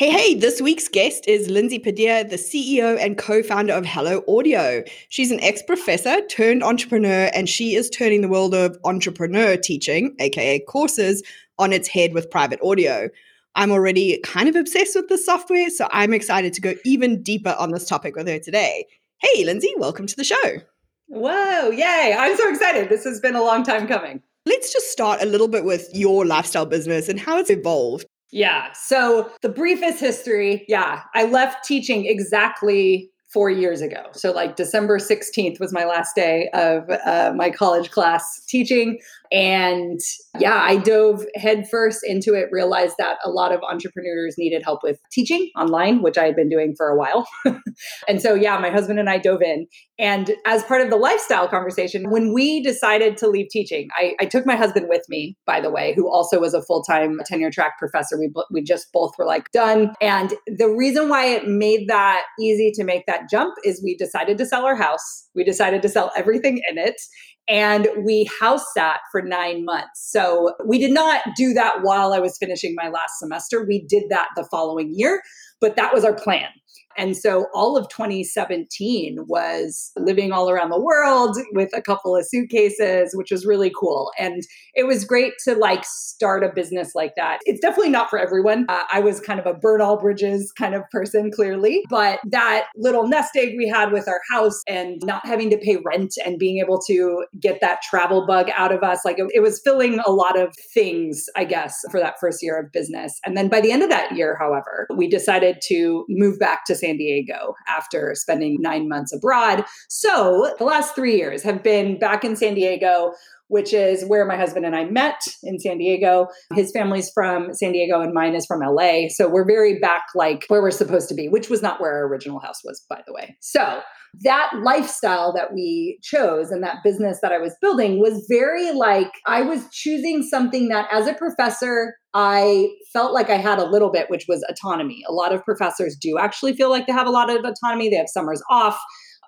Hey, hey, this week's guest is Lindsay Padilla, the CEO and co founder of Hello Audio. She's an ex professor turned entrepreneur, and she is turning the world of entrepreneur teaching, aka courses, on its head with private audio. I'm already kind of obsessed with this software, so I'm excited to go even deeper on this topic with her today. Hey, Lindsay, welcome to the show. Whoa, yay. I'm so excited. This has been a long time coming. Let's just start a little bit with your lifestyle business and how it's evolved. Yeah. So the briefest history, yeah, I left teaching exactly four years ago. So, like December 16th was my last day of uh, my college class teaching. And yeah, I dove headfirst into it, realized that a lot of entrepreneurs needed help with teaching online, which I had been doing for a while. and so, yeah, my husband and I dove in. And as part of the lifestyle conversation, when we decided to leave teaching, I, I took my husband with me, by the way, who also was a full time tenure track professor. We, we just both were like done. And the reason why it made that easy to make that jump is we decided to sell our house. We decided to sell everything in it and we house sat for nine months. So we did not do that while I was finishing my last semester. We did that the following year, but that was our plan. And so all of 2017 was living all around the world with a couple of suitcases, which was really cool. And it was great to like start a business like that. It's definitely not for everyone. Uh, I was kind of a burn all bridges kind of person, clearly. But that little nest egg we had with our house and not having to pay rent and being able to get that travel bug out of us, like it, it was filling a lot of things, I guess, for that first year of business. And then by the end of that year, however, we decided to move back to San Diego after spending nine months abroad. So the last three years have been back in San Diego which is where my husband and I met in San Diego. His family's from San Diego and mine is from LA. So we're very back like where we're supposed to be, which was not where our original house was, by the way. So that lifestyle that we chose and that business that I was building was very like I was choosing something that as a professor, I felt like I had a little bit, which was autonomy. A lot of professors do actually feel like they have a lot of autonomy. They have summers off.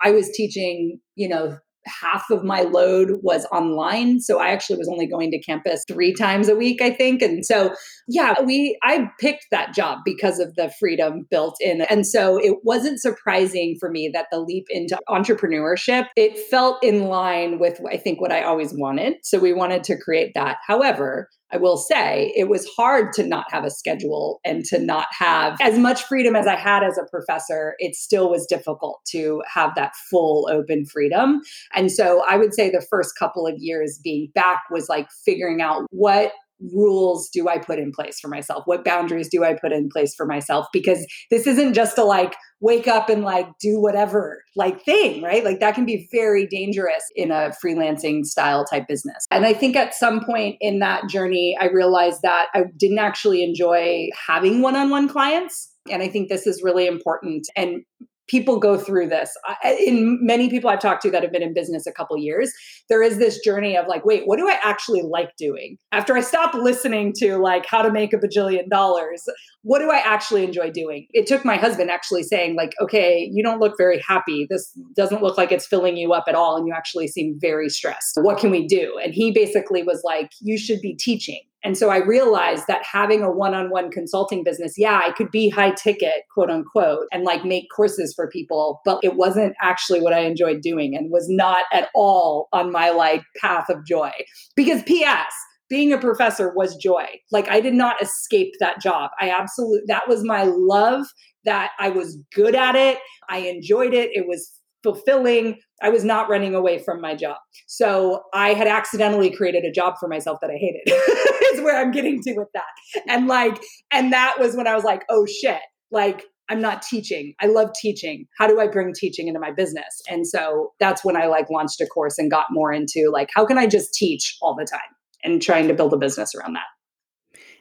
I was teaching, you know, half of my load was online. So i actually was only going to campus three times a week i think. And so yeah we i picked that job because of the freedom built in. And so it wasn't surprising for me that the leap into entrepreneurship it felt in line with i think what i always wanted. So we wanted to create that. However I will say it was hard to not have a schedule and to not have as much freedom as I had as a professor. It still was difficult to have that full open freedom. And so I would say the first couple of years being back was like figuring out what rules do I put in place for myself? What boundaries do I put in place for myself? Because this isn't just a like wake up and like do whatever like thing, right? Like that can be very dangerous in a freelancing style type business. And I think at some point in that journey, I realized that I didn't actually enjoy having one on one clients. And I think this is really important. And people go through this. In many people i've talked to that have been in business a couple years there is this journey of like wait what do i actually like doing? After i stop listening to like how to make a bajillion dollars what do i actually enjoy doing? It took my husband actually saying like okay you don't look very happy. This doesn't look like it's filling you up at all and you actually seem very stressed. What can we do? And he basically was like you should be teaching and so I realized that having a one on one consulting business, yeah, I could be high ticket, quote unquote, and like make courses for people, but it wasn't actually what I enjoyed doing and was not at all on my like path of joy. Because P.S., being a professor was joy. Like I did not escape that job. I absolutely, that was my love that I was good at it. I enjoyed it. It was fulfilling. I was not running away from my job. So I had accidentally created a job for myself that I hated, is where I'm getting to with that. And like, and that was when I was like, oh shit, like I'm not teaching. I love teaching. How do I bring teaching into my business? And so that's when I like launched a course and got more into like, how can I just teach all the time and trying to build a business around that.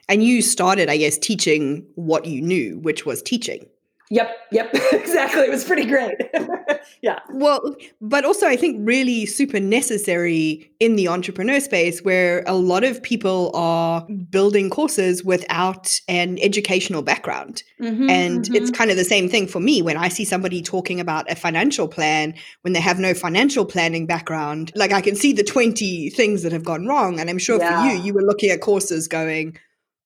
And you started, I guess, teaching what you knew, which was teaching. Yep, yep, exactly. It was pretty great. yeah. Well, but also I think really super necessary in the entrepreneur space where a lot of people are building courses without an educational background. Mm-hmm, and mm-hmm. it's kind of the same thing for me when I see somebody talking about a financial plan when they have no financial planning background. Like I can see the 20 things that have gone wrong. And I'm sure yeah. for you, you were looking at courses going,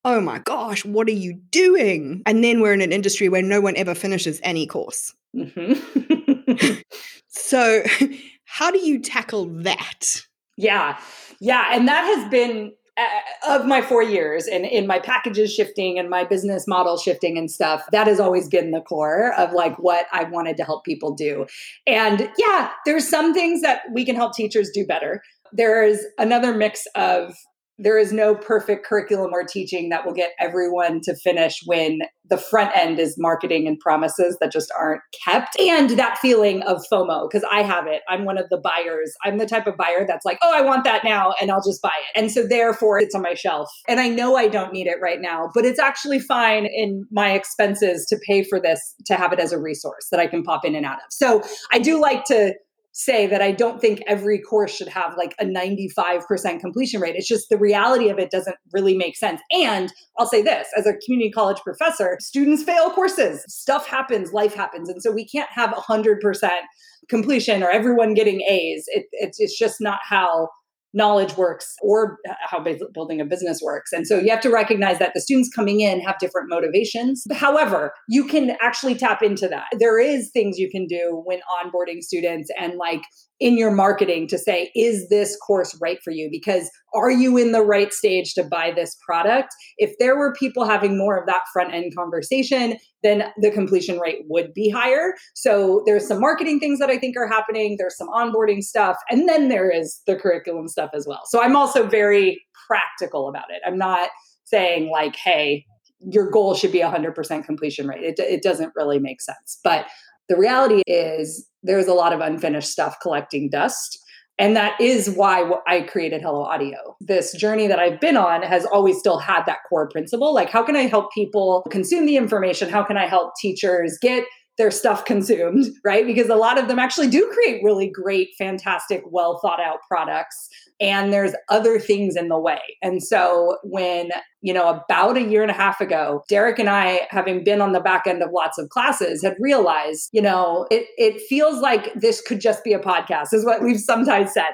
oh my gosh, what are you doing? And then we're in an industry where no one ever finishes any course. Mm-hmm. so, how do you tackle that? Yeah. Yeah. And that has been uh, of my four years and in my packages shifting and my business model shifting and stuff that has always been the core of like what i wanted to help people do and yeah there's some things that we can help teachers do better there's another mix of there is no perfect curriculum or teaching that will get everyone to finish when the front end is marketing and promises that just aren't kept. And that feeling of FOMO, because I have it. I'm one of the buyers. I'm the type of buyer that's like, oh, I want that now, and I'll just buy it. And so therefore, it's on my shelf. And I know I don't need it right now, but it's actually fine in my expenses to pay for this to have it as a resource that I can pop in and out of. So I do like to say that I don't think every course should have like a 95% completion rate. It's just the reality of it doesn't really make sense. And I'll say this as a community college professor, students fail courses, stuff happens, life happens. And so we can't have 100% completion or everyone getting A's. It, it's, it's just not how knowledge works or how building a business works. And so you have to recognize that the students coming in have different motivations. However, you can actually tap into that. There is things you can do when onboarding students and like in your marketing to say, is this course right for you? Because are you in the right stage to buy this product? If there were people having more of that front end conversation, then the completion rate would be higher. So there's some marketing things that I think are happening, there's some onboarding stuff, and then there is the curriculum stuff as well. So I'm also very practical about it. I'm not saying like, hey, your goal should be 100% completion rate. It, it doesn't really make sense. But the reality is, there's a lot of unfinished stuff collecting dust. And that is why I created Hello Audio. This journey that I've been on has always still had that core principle. Like, how can I help people consume the information? How can I help teachers get their stuff consumed, right? Because a lot of them actually do create really great, fantastic, well thought out products. And there's other things in the way. And so when you know, about a year and a half ago, Derek and I, having been on the back end of lots of classes, had realized, you know, it, it feels like this could just be a podcast, is what we've sometimes said.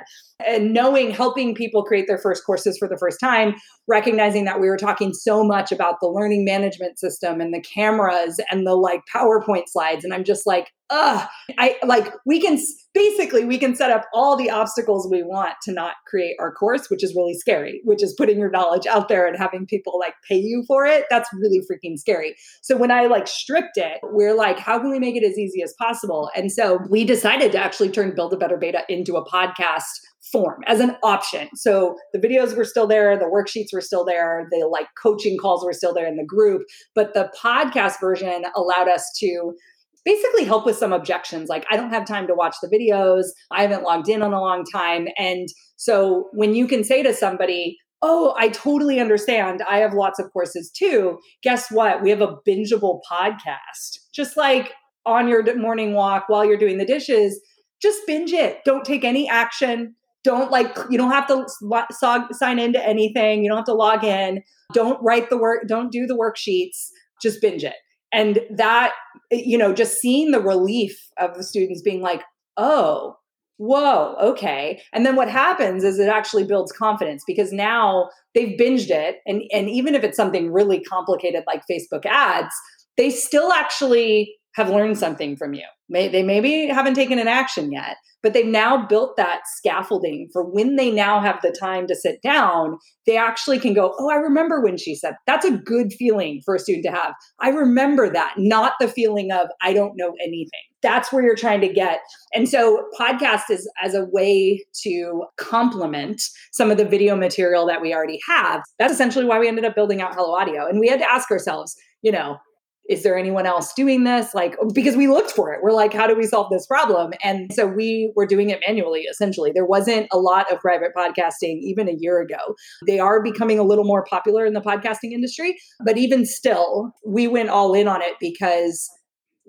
And knowing, helping people create their first courses for the first time, recognizing that we were talking so much about the learning management system and the cameras and the like PowerPoint slides. And I'm just like, ugh, I like we can basically we can set up all the obstacles we want to not create our course, which is really scary, which is putting your knowledge out there and having people like pay you for it. That's really freaking scary. So when I like stripped it, we're like, how can we make it as easy as possible? And so we decided to actually turn Build a Better Beta into a podcast form as an option. So the videos were still there, the worksheets were still there, the like coaching calls were still there in the group, but the podcast version allowed us to basically help with some objections like i don't have time to watch the videos. I haven't logged in in a long time. And so when you can say to somebody oh i totally understand. I have lots of courses too. Guess what? We have a bingeable podcast. Just like on your morning walk while you're doing the dishes just binge it. Don't take any action. Don't like you don't have to sign into anything. You don't have to log in. Don't write the work don't do the worksheets. Just binge it and that you know just seeing the relief of the students being like oh whoa okay. And then what happens is it actually builds confidence because now they've binged it. And and even if it's something really complicated like facebook ads they still actually have learned something from you May, they maybe haven't taken an action yet but they've now built that scaffolding for when they now have the time to sit down, they actually can go, Oh, I remember when she said that's a good feeling for a student to have. I remember that, not the feeling of I don't know anything. That's where you're trying to get. And so, podcast is as a way to complement some of the video material that we already have. That's essentially why we ended up building out Hello Audio. And we had to ask ourselves, you know, is there anyone else doing this? Like, because we looked for it. We're like, how do we solve this problem? And so we were doing it manually, essentially. There wasn't a lot of private podcasting even a year ago. They are becoming a little more popular in the podcasting industry. But even still, we went all in on it because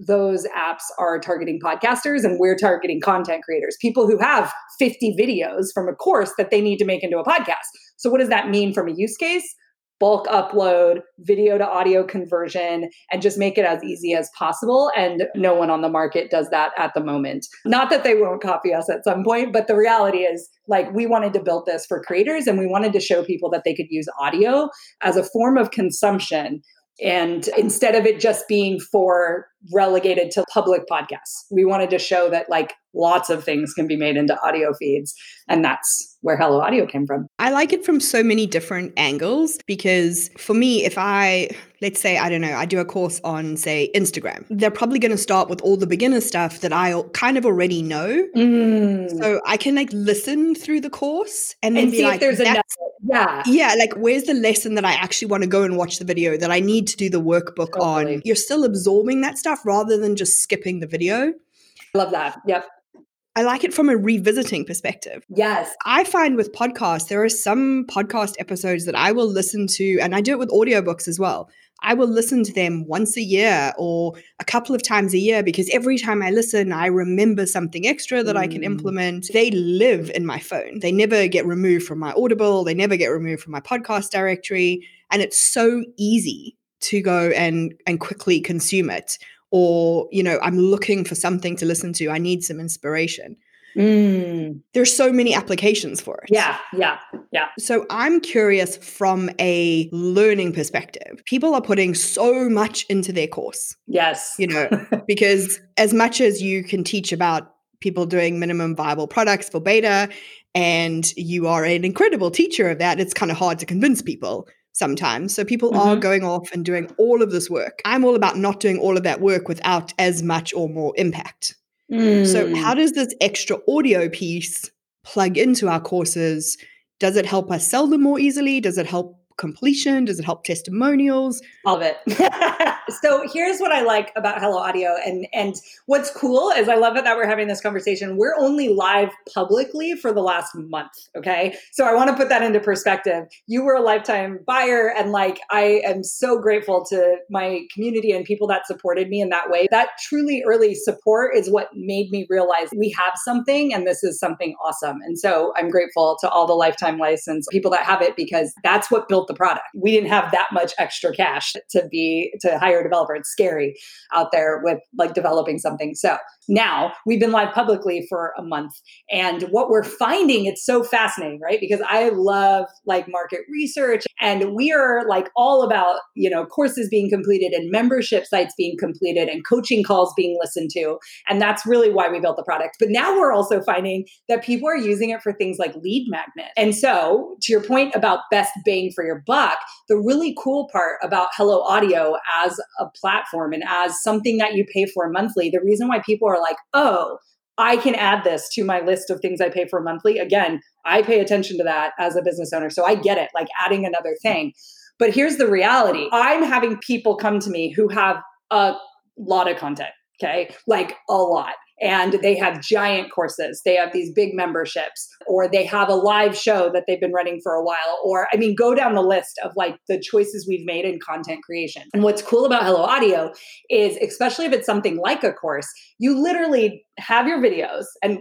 those apps are targeting podcasters and we're targeting content creators, people who have 50 videos from a course that they need to make into a podcast. So, what does that mean from a use case? Bulk upload, video to audio conversion, and just make it as easy as possible. And no one on the market does that at the moment. Not that they won't copy us at some point, but the reality is like we wanted to build this for creators and we wanted to show people that they could use audio as a form of consumption and instead of it just being for relegated to public podcasts, we wanted to show that like lots of things can be made into audio feeds. And that's where Hello Audio came from. I like it from so many different angles because for me, if I, let's say, I don't know, I do a course on, say, Instagram, they're probably going to start with all the beginner stuff that I kind of already know. Mm. So I can like listen through the course and then and be see like, if there's enough. Yeah. Yeah. Like, where's the lesson that I actually want to go and watch the video that I need to do the workbook totally. on? You're still absorbing that stuff rather than just skipping the video. I love that. Yep. I like it from a revisiting perspective. Yes. I find with podcasts, there are some podcast episodes that I will listen to, and I do it with audiobooks as well. I will listen to them once a year or a couple of times a year because every time I listen, I remember something extra that mm. I can mm. implement. They live in my phone. They never get removed from my Audible, they never get removed from my podcast directory. And it's so easy to go and and quickly consume it or you know i'm looking for something to listen to i need some inspiration. Mm. there's so many applications for it. Yeah yeah yeah. So i'm curious from a learning perspective people are putting so much into their course yes. you know because as much as you can teach about people doing minimum viable products for beta and you are an incredible teacher of that it's kind of hard to convince people sometimes. So people mm-hmm. are going off and doing all of this work. I'm all about not doing all of that work without as much or more impact. Mm. So, how does this extra audio piece plug into our courses? Does it help us sell them more easily? Does it help completion? Does it help testimonials? All of it. so here's what I like about Hello Audio, and and what's cool is I love it that we're having this conversation. We're only live publicly for the last month. Okay, so I want to put that into perspective. You were a lifetime buyer, and like I am so grateful to my community and people that supported me in that way. That truly early support is what made me realize we have something, and this is something awesome. And so I'm grateful to all the lifetime license people that have it because that's what built the product. We didn't have that much extra cash to be to hire a developer. It's scary out there with like developing something. So now we've been live publicly for a month. And what we're finding, it's so fascinating, right? Because I love like market research and we are like all about, you know, courses being completed and membership sites being completed and coaching calls being listened to. And that's really why we built the product. But now we're also finding that people are using it for things like lead magnet. And so to your point about best bang for your buck, the really cool part about Hello Audio as a platform and as something that you pay for monthly, the reason why people are like, oh, I can add this to my list of things I pay for monthly. Again, I pay attention to that as a business owner. So I get it, like adding another thing. But here's the reality I'm having people come to me who have a lot of content, okay? Like a lot and they have giant courses. They have these big memberships, or they have a live show that they've been running for a while. Or, I mean, go down the list of like the choices we've made in content creation. And what's cool about Hello Audio is, especially if it's something like a course, you literally have your videos and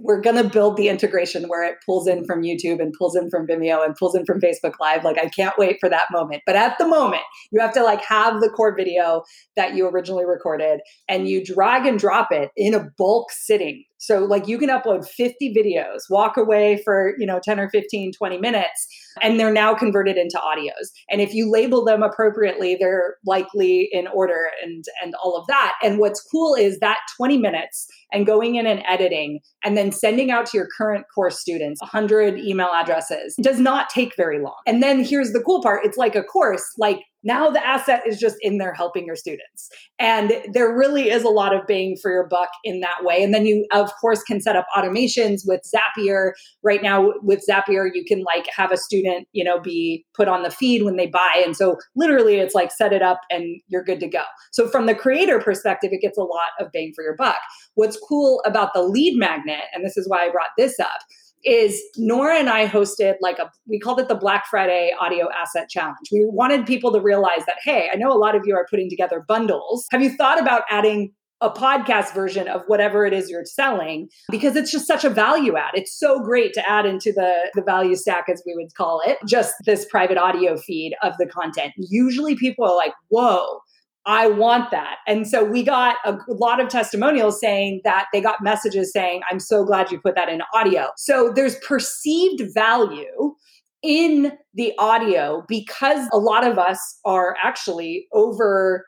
we're going to build the integration where it pulls in from YouTube and pulls in from Vimeo and pulls in from Facebook Live. Like, I can't wait for that moment. But at the moment, you have to like have the core video that you originally recorded and you drag and drop it in a bulk sitting so like you can upload 50 videos, walk away for, you know, 10 or 15, 20 minutes, and they're now converted into audios. And if you label them appropriately, they're likely in order and and all of that. And what's cool is that 20 minutes and going in and editing and then sending out to your current course students 100 email addresses does not take very long. And then here's the cool part, it's like a course, like now the asset is just in there helping your students. And there really is a lot of bang for your buck in that way. And then you, of course, can set up automations with Zapier. Right now, with Zapier, you can like have a student, you know, be put on the feed when they buy. And so literally it's like set it up and you're good to go. So from the creator perspective, it gets a lot of bang for your buck. What's cool about the lead magnet, and this is why I brought this up, is Nora and I hosted like a, we called it the Black Friday Audio Asset Challenge. We wanted people to realize that, hey, I know a lot of you are putting together bundles. Have you thought about adding a podcast version of whatever it is you're selling because it's just such a value add. It's so great to add into the, the value stack, as we would call it, just this private audio feed of the content. Usually people are like, whoa, I want that. And so we got a lot of testimonials saying that they got messages saying, I'm so glad you put that in audio. So there's perceived value in the audio because a lot of us are actually over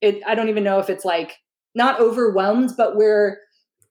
it. I don't even know if it's like not overwhelmed, but we're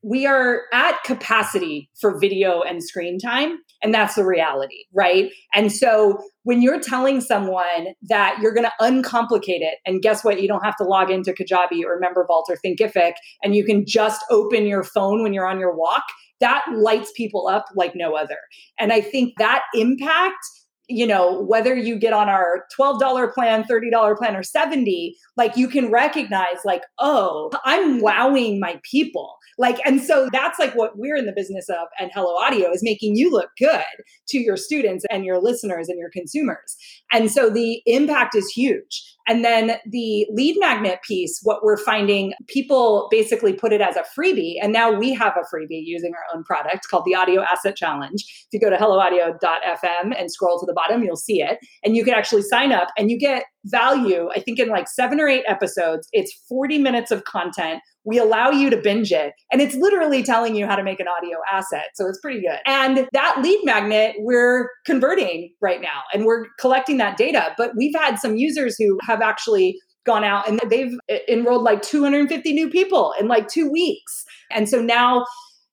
we are at capacity for video and screen time and that's the reality right? And so when you're telling someone that you're going to uncomplicate it and guess what? You don't have to log into kajabi or membervault or thinkific and you can just open your phone when you're on your walk that lights people up like no other. And i think that impact you know, whether you get on our $12 plan, $30 plan, or 70, like you can recognize, like, oh, I'm wowing my people. Like, and so that's like what we're in the business of and Hello Audio is making you look good to your students and your listeners and your consumers. And so the impact is huge. And then the lead magnet piece, what we're finding, people basically put it as a freebie. And now we have a freebie using our own product called the Audio Asset Challenge. If you go to helloaudio.fm and scroll to the bottom, you'll see it. And you can actually sign up and you get value, I think in like seven or eight episodes, it's 40 minutes of content. We allow you to binge it. And it's literally telling you how to make an audio asset. So it's pretty good. And that lead magnet, we're converting right now and we're collecting that data. But we've had some users who have actually gone out and they've enrolled like 250 new people in like two weeks. And so now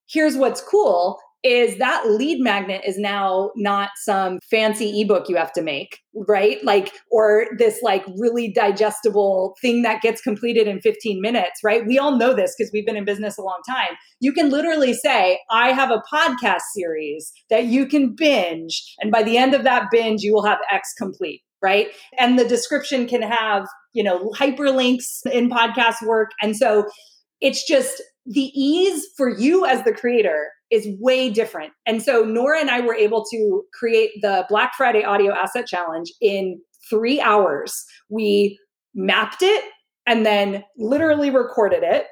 here's what's cool is that lead magnet is now not some fancy ebook you have to make, right? Like, or this like really digestible thing that gets completed in 15 minutes, right? We all know this because we've been in business a long time. You can literally say, I have a podcast series that you can binge. And by the end of that binge, you will have X complete right and the description can have you know hyperlinks in podcast work and so it's just the ease for you as the creator is way different. And so Nora and I were able to create the Black Friday Audio Asset Challenge in three hours. We mapped it and then literally recorded it.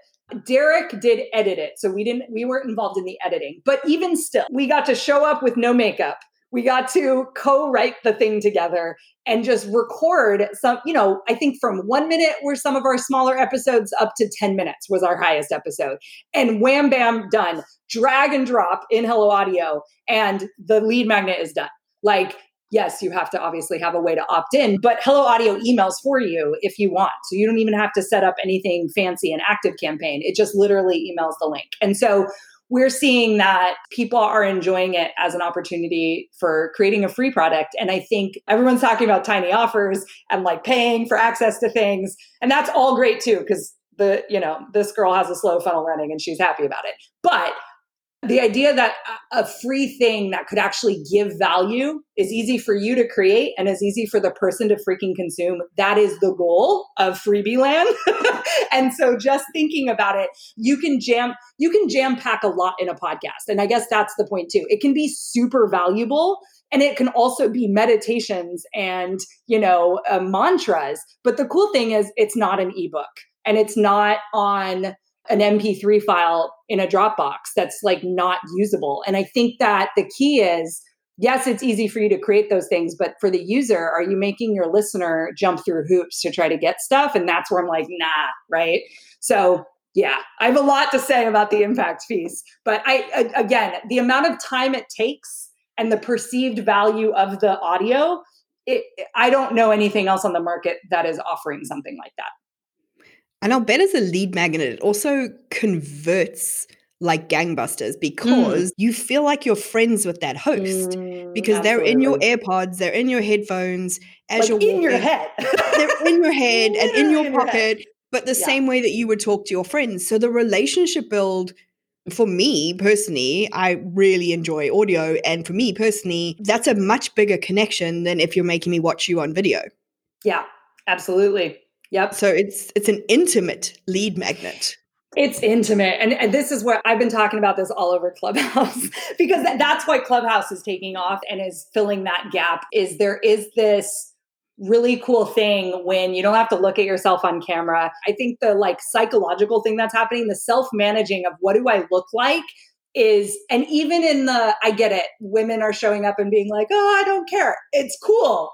Derek did edit it. So we didn't we weren't involved in the editing. But even still, we got to show up with no makeup we got to co-write the thing together and just record some you know i think from one minute were some of our smaller episodes up to 10 minutes was our highest episode. And wham bam done. Drag and drop in hello audio and the lead magnet is done. Like yes you have to obviously have a way to opt in but hello audio emails for you if you want. So you don't even have to set up anything fancy and active campaign. It just literally emails the link. And so we're seeing that people are enjoying it as an opportunity for creating a free product. And I think everyone's talking about tiny offers and like paying for access to things. And that's all great too, because the, you know, this girl has a slow funnel running and she's happy about it. But the idea that a free thing that could actually give value is easy for you to create and is easy for the person to freaking consume that is the goal of freebie land and so just thinking about it you can jam you can jam pack a lot in a podcast. And i guess that's the point too. It can be super valuable and it can also be meditations and you know uh, mantras. But the cool thing is it's not an ebook and it's not on an MP3 file in a Dropbox that's like not usable. And I think that the key is yes, it's easy for you to create those things, but for the user, are you making your listener jump through hoops to try to get stuff? And that's where I'm like, nah, right? So, yeah, I have a lot to say about the impact piece, but I again, the amount of time it takes and the perceived value of the audio, it, I don't know anything else on the market that is offering something like that. And I'll bet as a lead magnet, it also converts like gangbusters because mm. you feel like you're friends with that host mm, because absolutely. they're in your AirPods, they're in your headphones as like you're in your head. they're in your head and in your pocket, but the yeah. same way that you would talk to your friends. So the relationship build for me personally, I really enjoy audio. And for me personally, that's a much bigger connection than if you're making me watch you on video. Yeah, absolutely. Yep. So it's it's an intimate lead magnet. It's intimate. And, and this is where I've been talking about this all over Clubhouse because that's why Clubhouse is taking off and is filling that gap is there is this really cool thing when you don't have to look at yourself on camera. I think the like psychological thing that's happening, the self-managing of what do I look like is and even in the I get it, women are showing up and being like, "Oh, I don't care. It's cool."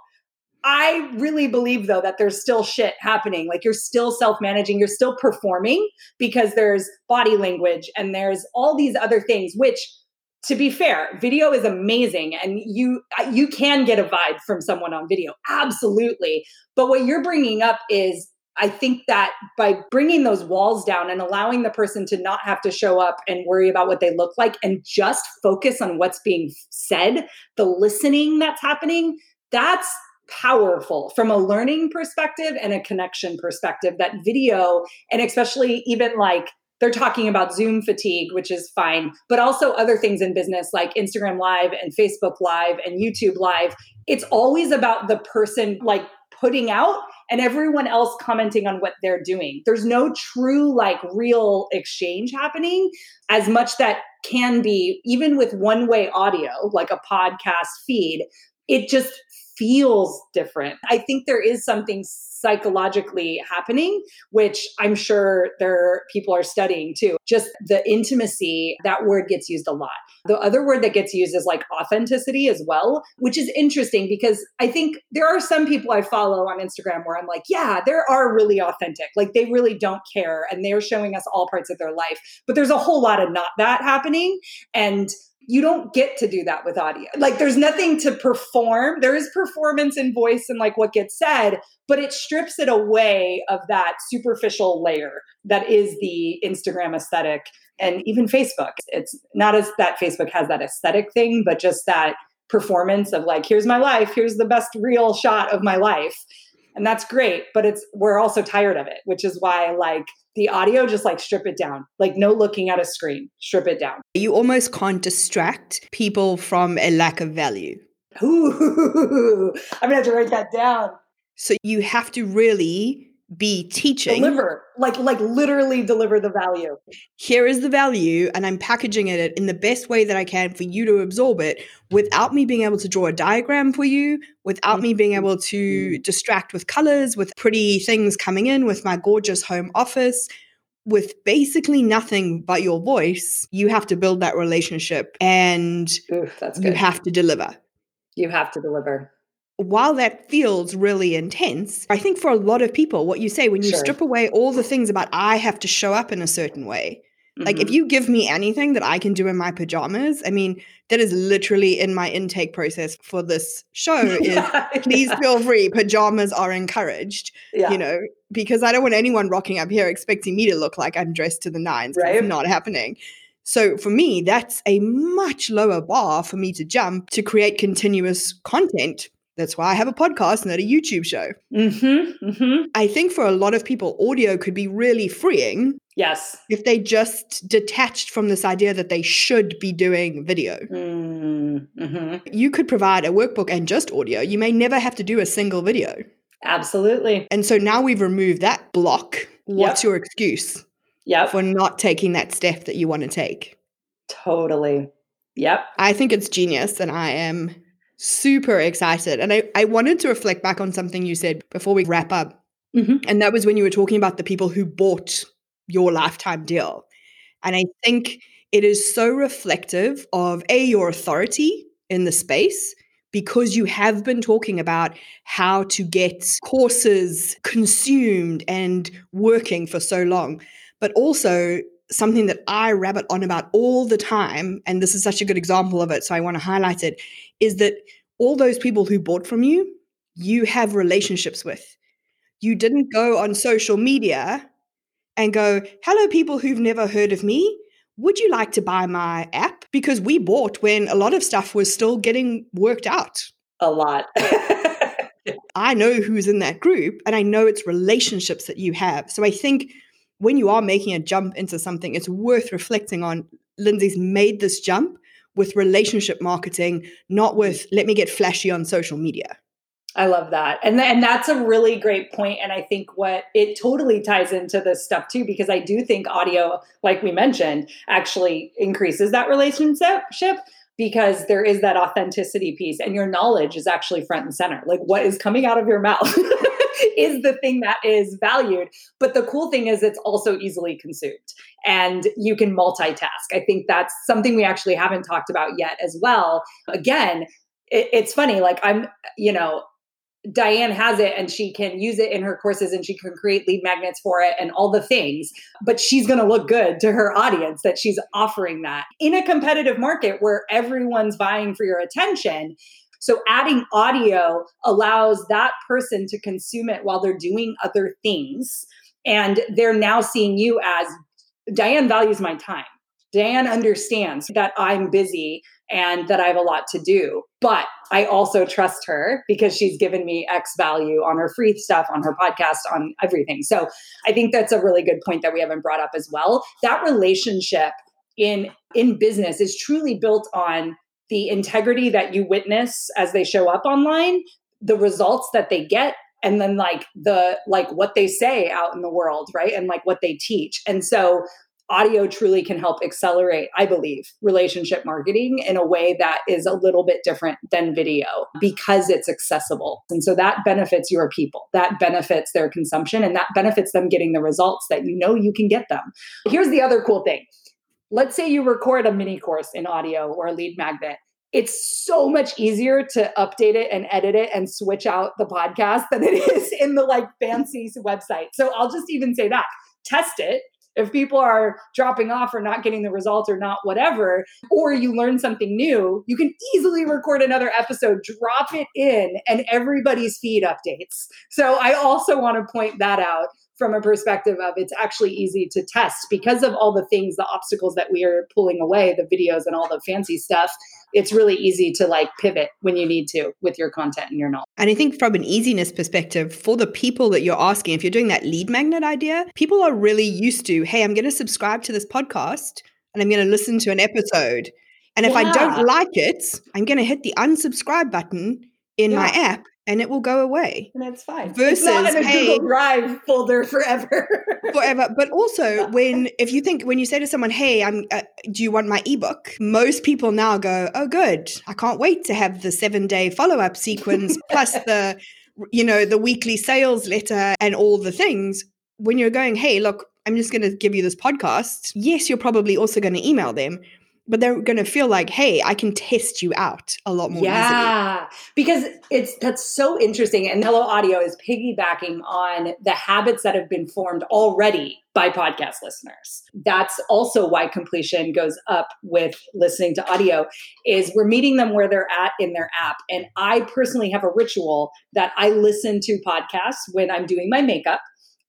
I really believe though that there's still shit happening. Like you're still self-managing, you're still performing because there's body language and there's all these other things which to be fair, video is amazing and you you can get a vibe from someone on video. Absolutely. But what you're bringing up is I think that by bringing those walls down and allowing the person to not have to show up and worry about what they look like and just focus on what's being said, the listening that's happening, that's powerful from a learning perspective and a connection perspective. That video, and especially even like they're talking about Zoom fatigue, which is fine, but also other things in business like Instagram Live and Facebook Live and YouTube Live. It's always about the person like putting out and everyone else commenting on what they're doing. There's no true, like, real exchange happening as much that can be, even with one way audio, like a podcast feed. It just feels different. I think there is something psychologically happening, which I'm sure there people are studying too. Just the intimacy, that word gets used a lot. The other word that gets used is like authenticity as well, which is interesting because I think there are some people I follow on Instagram where I'm like, yeah, they are really authentic. Like they really don't care and they're showing us all parts of their life. But there's a whole lot of not that happening. And you don't get to do that with audio. Like there's nothing to perform. There is performance in voice and like what gets said, but it strips it away of that superficial layer that is the Instagram aesthetic and even Facebook. It's not as that Facebook has that aesthetic thing, but just that performance of like here's my life, here's the best real shot of my life and that's great but it's we're also tired of it which is why like the audio just like strip it down. Like no looking at a screen. Strip it down. You almost can't distract people from a lack of value. Ooh, i'm gonna have to write that down. So you have to really be teaching deliver like like literally deliver the value. Here is the value and i'm packaging it in the best way that i can for you to absorb it without me being able to draw a diagram for you without me being able to mm-hmm. distract with colors with pretty things coming in with my gorgeous home office. With basically nothing but your voice you have to build that relationship and Oof, you have to deliver. You have to deliver while that feels really intense, I think for a lot of people, what you say when you sure. strip away all the things about I have to show up in a certain way, mm-hmm. like if mm-hmm. you give me anything that I can do in my pajamas, I mean, that is literally in my intake process for this show is please feel free, pajamas are encouraged, yeah. you know, because I don't want anyone rocking up here expecting me to look like I'm dressed to the nines. Right. It's not happening. So for me, that's a much lower bar for me to jump to create continuous content that's why I have a podcast, not a YouTube show. Mm-hmm, mm-hmm. I think for a lot of people, audio could be really freeing. Yes. If they just detached from this idea that they should be doing video. Mm-hmm. You could provide a workbook and just audio. You may never have to do a single video. Absolutely. And so now we've removed that block. What's yep. your excuse? Yep. For not taking that step that you want to take. Totally. Yep. I think it's genius and I am super excited. And I, I wanted to reflect back on something you said before we wrap up. Mm-hmm. And that was when you were talking about the people who bought your lifetime deal. And I think it is so reflective of A, your authority in the space, because you have been talking about how to get courses consumed and working for so long, but also something that I rabbit on about all the time, and this is such a good example of it, so I want to highlight it, is that all those people who bought from you, you have relationships with. You didn't go on social media and go, hello, people who've never heard of me. Would you like to buy my app? Because we bought when a lot of stuff was still getting worked out. A lot. I know who's in that group and I know it's relationships that you have. So I think when you are making a jump into something, it's worth reflecting on Lindsay's made this jump with relationship marketing, not with let me get flashy on social media. I love that. And th- and that's a really great point. point and I think what it totally ties into this stuff too because I do think audio like we mentioned actually increases that relationship because there is that authenticity piece and your knowledge is actually front and center. Like what is coming out of your mouth is the thing that is valued. But the cool thing is it's also easily consumed and you can multitask. I think that's something we actually haven't talked about yet as well. Again, it's funny like i'm you know Diane has it and she can use it in her courses and she can create lead magnets for it and all the things, but she's going to look good to her audience that she's offering that in a competitive market where everyone's vying for your attention. So adding audio allows that person to consume it while they're doing other things. And they're now seeing you as Diane values my time. Diane understands that I'm busy and that I have a lot to do. But I also trust her because she's given me X value on her free stuff, on her podcast, on everything. So I think that's a really good point that we haven't brought up as well. That relationship in in business is truly built on the integrity that you witness as they show up online, the results that they get and then like the like what they say out in the world right and like what they teach and so audio truly can help accelerate, I believe, relationship marketing in a way that is a little bit different than video because it's accessible. And so that benefits your people, that benefits their consumption, and that benefits them getting the results that you know you can get them. Here's the other cool thing let's say you record a mini course in audio or a lead magnet. It's so much easier to update it and edit it and switch out the podcast than it is in the like fancy website. So I'll just even say that test it if people are dropping off or not getting the results or not whatever or you learn something new you can easily record another episode drop it in and everybody's feed updates. So i also want to point that out from a perspective of it's actually easy to test because of all the things the obstacles that we are pulling away the videos and all the fancy stuff it's really easy to like pivot when you need to with your content and your knowledge. And I think from an easiness perspective, for the people that you're asking, if you're doing that lead magnet idea, people are really used to, hey, I'm going to subscribe to this podcast and I'm going to listen to an episode. And if yeah. I don't like it, I'm going to hit the unsubscribe button in yeah. my app and it will go away. And that's fine. Versus, it's in a hey, Google Drive folder forever. forever. But also, when if you think when you say to someone, "Hey, I'm, uh, do you want my ebook?" Most people now go, "Oh, good! I can't wait to have the seven day follow up sequence plus the, you know, the weekly sales letter and all the things." When you're going, "Hey, look." I'm just going to give you this podcast. Yes, you're probably also going to email them, but they're going to feel like hey i can test you out a lot more yeah easily. because it's that's so interesting and hello audio is piggybacking on the habits that have been formed already by podcast listeners that's also why completion goes up with listening to audio is we're meeting them where they're at in their app and i personally have a ritual that i listen to podcasts when i'm doing my makeup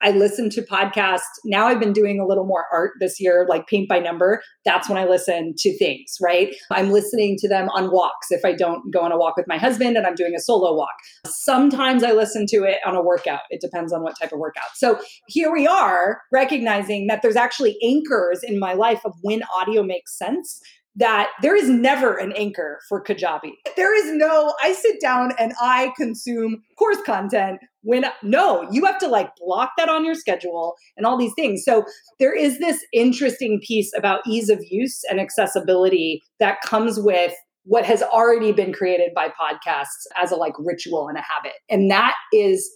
I listen to podcasts. Now I've been doing a little more art this year, like paint by number. That's when I listen to things, right? I'm listening to them on walks if I don't go on a walk with my husband and I'm doing a solo walk. Sometimes I listen to it on a workout. It depends on what type of workout. So here we are recognizing that there's actually anchors in my life of when audio makes sense that there is never an anchor for Kajabi. There is no, I sit down and I consume course content when, no, you have to like block that on your schedule and all these things. So there is this interesting piece about ease of use and accessibility that comes with what has already been created by podcasts as a like ritual and a habit. And that is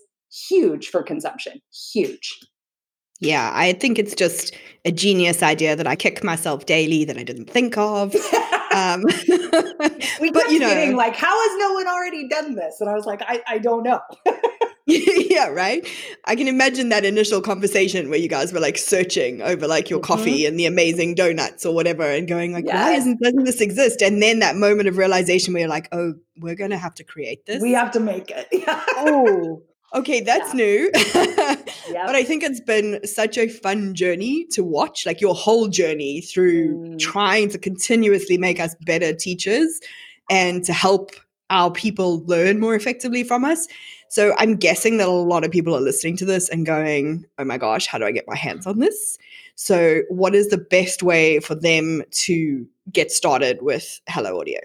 huge for consumption, huge. Yeah, I think it's just a genius idea that I kick myself daily that I didn't think of. um, we but you know, getting like, how has no one already done this? And I was like, I, I don't know. yeah, right. I can imagine that initial conversation where you guys were like searching over like your mm-hmm. coffee and the amazing donuts or whatever, and going like, yes. why isn't doesn't this exist? And then that moment of realization where you're like, oh, we're gonna have to create this. We have to make it. oh, Okay, that's yeah. new. yep. But I think it's been such a fun journey to watch, like your whole journey through mm. trying to continuously make us better teachers and to help our people learn more effectively from us. So I'm guessing that a lot of people are listening to this and going, oh my gosh, how do I get my hands on this? So, what is the best way for them to get started with Hello Audio?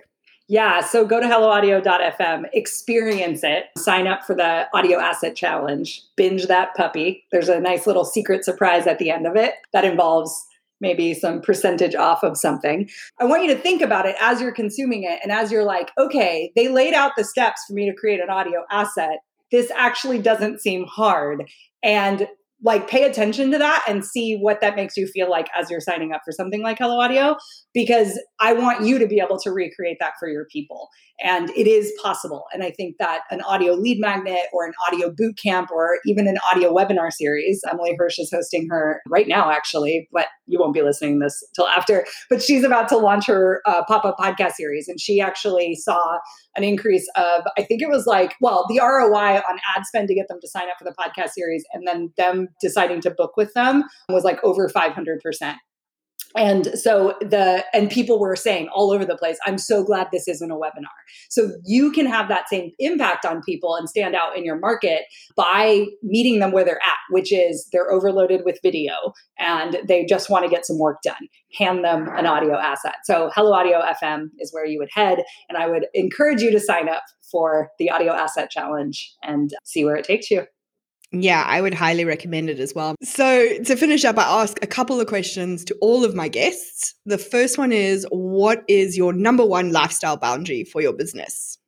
Yeah, so go to helloaudio.fm, experience it, sign up for the audio asset challenge, binge that puppy. There's a nice little secret surprise at the end of it that involves maybe some percentage off of something. I want you to think about it as you're consuming it and as you're like, okay, they laid out the steps for me to create an audio asset. This actually doesn't seem hard. And like pay attention to that and see what that makes you feel like as you're signing up for something like Hello Audio because I want you to be able to recreate that for your people. And it is possible. And I think that an audio lead magnet or an audio boot camp or even an audio webinar series, Emily Hirsch is hosting her right now, actually, but you won't be listening this till after. But she's about to launch her uh, pop up podcast series. And she actually saw an increase of, I think it was like, well, the ROI on ad spend to get them to sign up for the podcast series and then them deciding to book with them was like over 500% and so the and people were saying all over the place i'm so glad this isn't a webinar. So you can have that same impact on people and stand out in your market by meeting them where they're at which is they're overloaded with video and they just want to get some work done. Hand them an audio asset. So hello audio fm is where you would head and i would encourage you to sign up for the audio asset challenge and see where it takes you yeah, I would highly recommend it as well. So, to finish up, I ask a couple of questions to all of my guests. The first one is What is your number one lifestyle boundary for your business?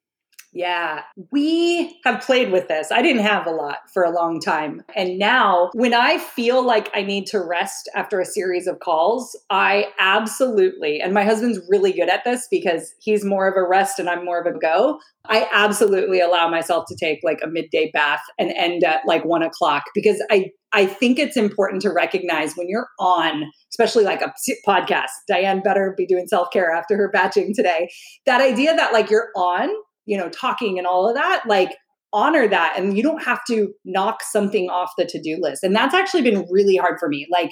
Yeah, we have played with this. I didn't have a lot for a long time. And now, when I feel like I need to rest after a series of calls, I absolutely, and my husband's really good at this because he's more of a rest and I'm more of a go. I absolutely allow myself to take like a midday bath and end at like one o'clock because I I think it's important to recognize when you're on, especially like a podcast. Diane better be doing self care after her batching today. That idea that like you're on you know, talking and all of that, like honor that. And you don't have to knock something off the to do list. And that's actually been really hard for me. Like,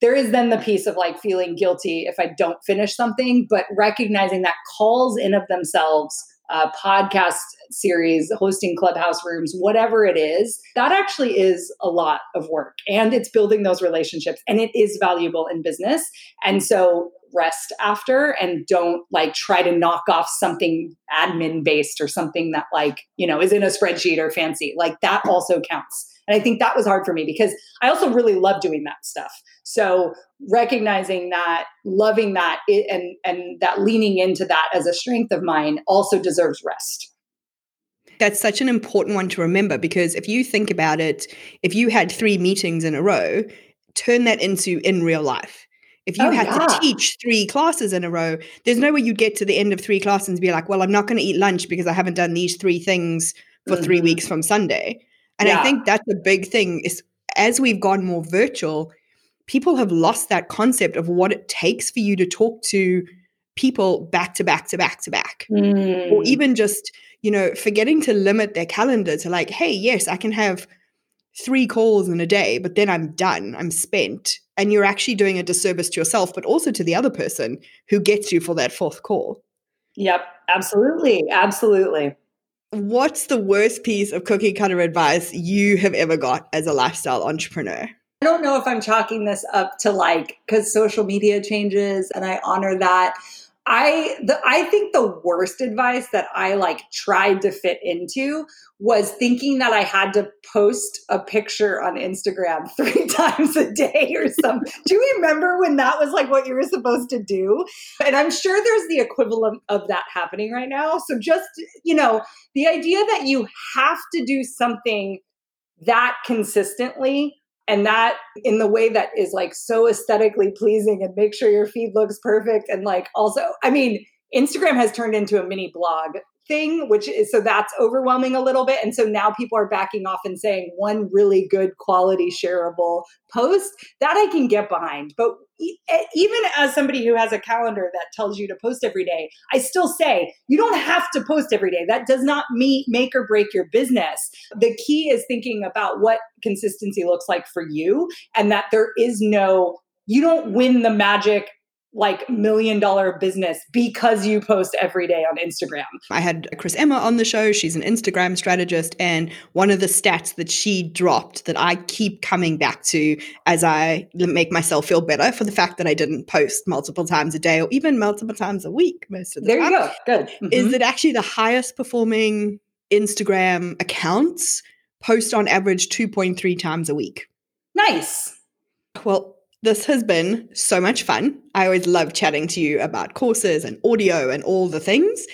there is then the piece of like feeling guilty if I don't finish something, but recognizing that calls in of themselves, uh, podcast series, hosting clubhouse rooms, whatever it is, that actually is a lot of work and it's building those relationships and it is valuable in business. And so rest after and don't like try to knock off something admin based or something that like, you know, is in a spreadsheet or fancy. Like that also counts. And I think that was hard for me because I also really love doing that stuff. So recognizing that, loving that, and and that leaning into that as a strength of mine also deserves rest. That's such an important one to remember because if you think about it, if you had three meetings in a row, turn that into in real life. If you oh, had yeah. to teach three classes in a row, there's no way you'd get to the end of three classes and be like, well, I'm not going to eat lunch because I haven't done these three things for mm-hmm. three weeks from Sunday. And yeah. I think that's a big thing is as we've gone more virtual, people have lost that concept of what it takes for you to talk to people back to back to back to back. Mm. Or even just, you know, forgetting to limit their calendar to like, hey, yes, I can have three calls in a day, but then I'm done, I'm spent and you're actually doing a disservice to yourself but also to the other person who gets you for that fourth call. Yep. Absolutely. Absolutely. What's the worst piece of cookie cutter advice you have ever got as a lifestyle entrepreneur? I don't know if I'm chalking this up to like because social media changes and I honor that. I the I think the worst advice that I like tried to fit into was thinking that I had to post a picture on Instagram three times a day or something. do you remember when that was like what you were supposed to do? And I'm sure there's the equivalent of that happening right now. So just, you know, the idea that you have to do something that consistently and that in the way that is like so aesthetically pleasing and make sure your feed looks perfect and like also i mean instagram has turned into a mini blog thing which is so that's overwhelming a little bit and so now people are backing off and saying one really good quality shareable post that i can get behind but even as somebody who has a calendar that tells you to post every day, I still say you don't have to post every day. That does not mean make or break your business. The key is thinking about what consistency looks like for you and that there is no, you don't win the magic like million dollar business because you post every day on Instagram. I had Chris Emma on the show. She's an Instagram strategist. And one of the stats that she dropped that I keep coming back to as I make myself feel better for the fact that I didn't post multiple times a day or even multiple times a week most of the there time. There you go. Good. Mm-hmm. Is that actually the highest performing Instagram accounts post on average 2.3 times a week? Nice. Well, this has been so much fun. I always love chatting to you about courses and audio and all the things.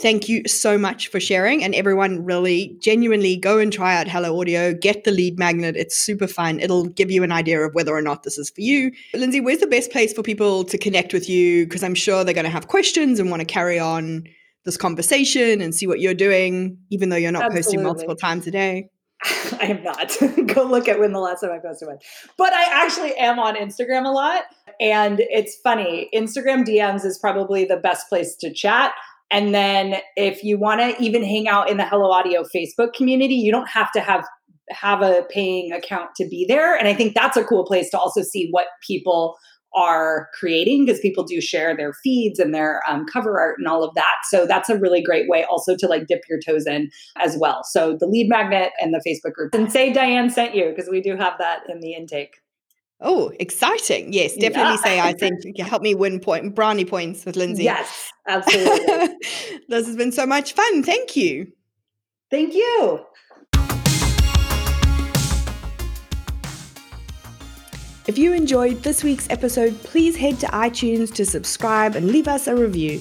Thank you so much for sharing. And everyone, really genuinely go and try out Hello Audio, get the lead magnet. It's super fun. It'll give you an idea of whether or not this is for you. Lindsay, where's the best place for people to connect with you? Because I'm sure they're going to have questions and want to carry on this conversation and see what you're doing, even though you're not Absolutely. posting multiple times a day. I am not. Go look at when the last time I posted one. But I actually am on Instagram a lot. And it's funny, Instagram DMs is probably the best place to chat. And then if you want to even hang out in the Hello Audio Facebook community, you don't have to have have a paying account to be there. And I think that's a cool place to also see what people are creating because people do share their feeds and their um, cover art and all of that. So that's a really great way also to like dip your toes in as well. So the lead magnet and the Facebook group. And say Diane sent you because we do have that in the intake. Oh, exciting. Yes, definitely yeah. say I think help me win point brownie points with Lindsay. Yes, absolutely. this has been so much fun. Thank you. Thank you. If you enjoyed this week's episode, please head to iTunes to subscribe and leave us a review.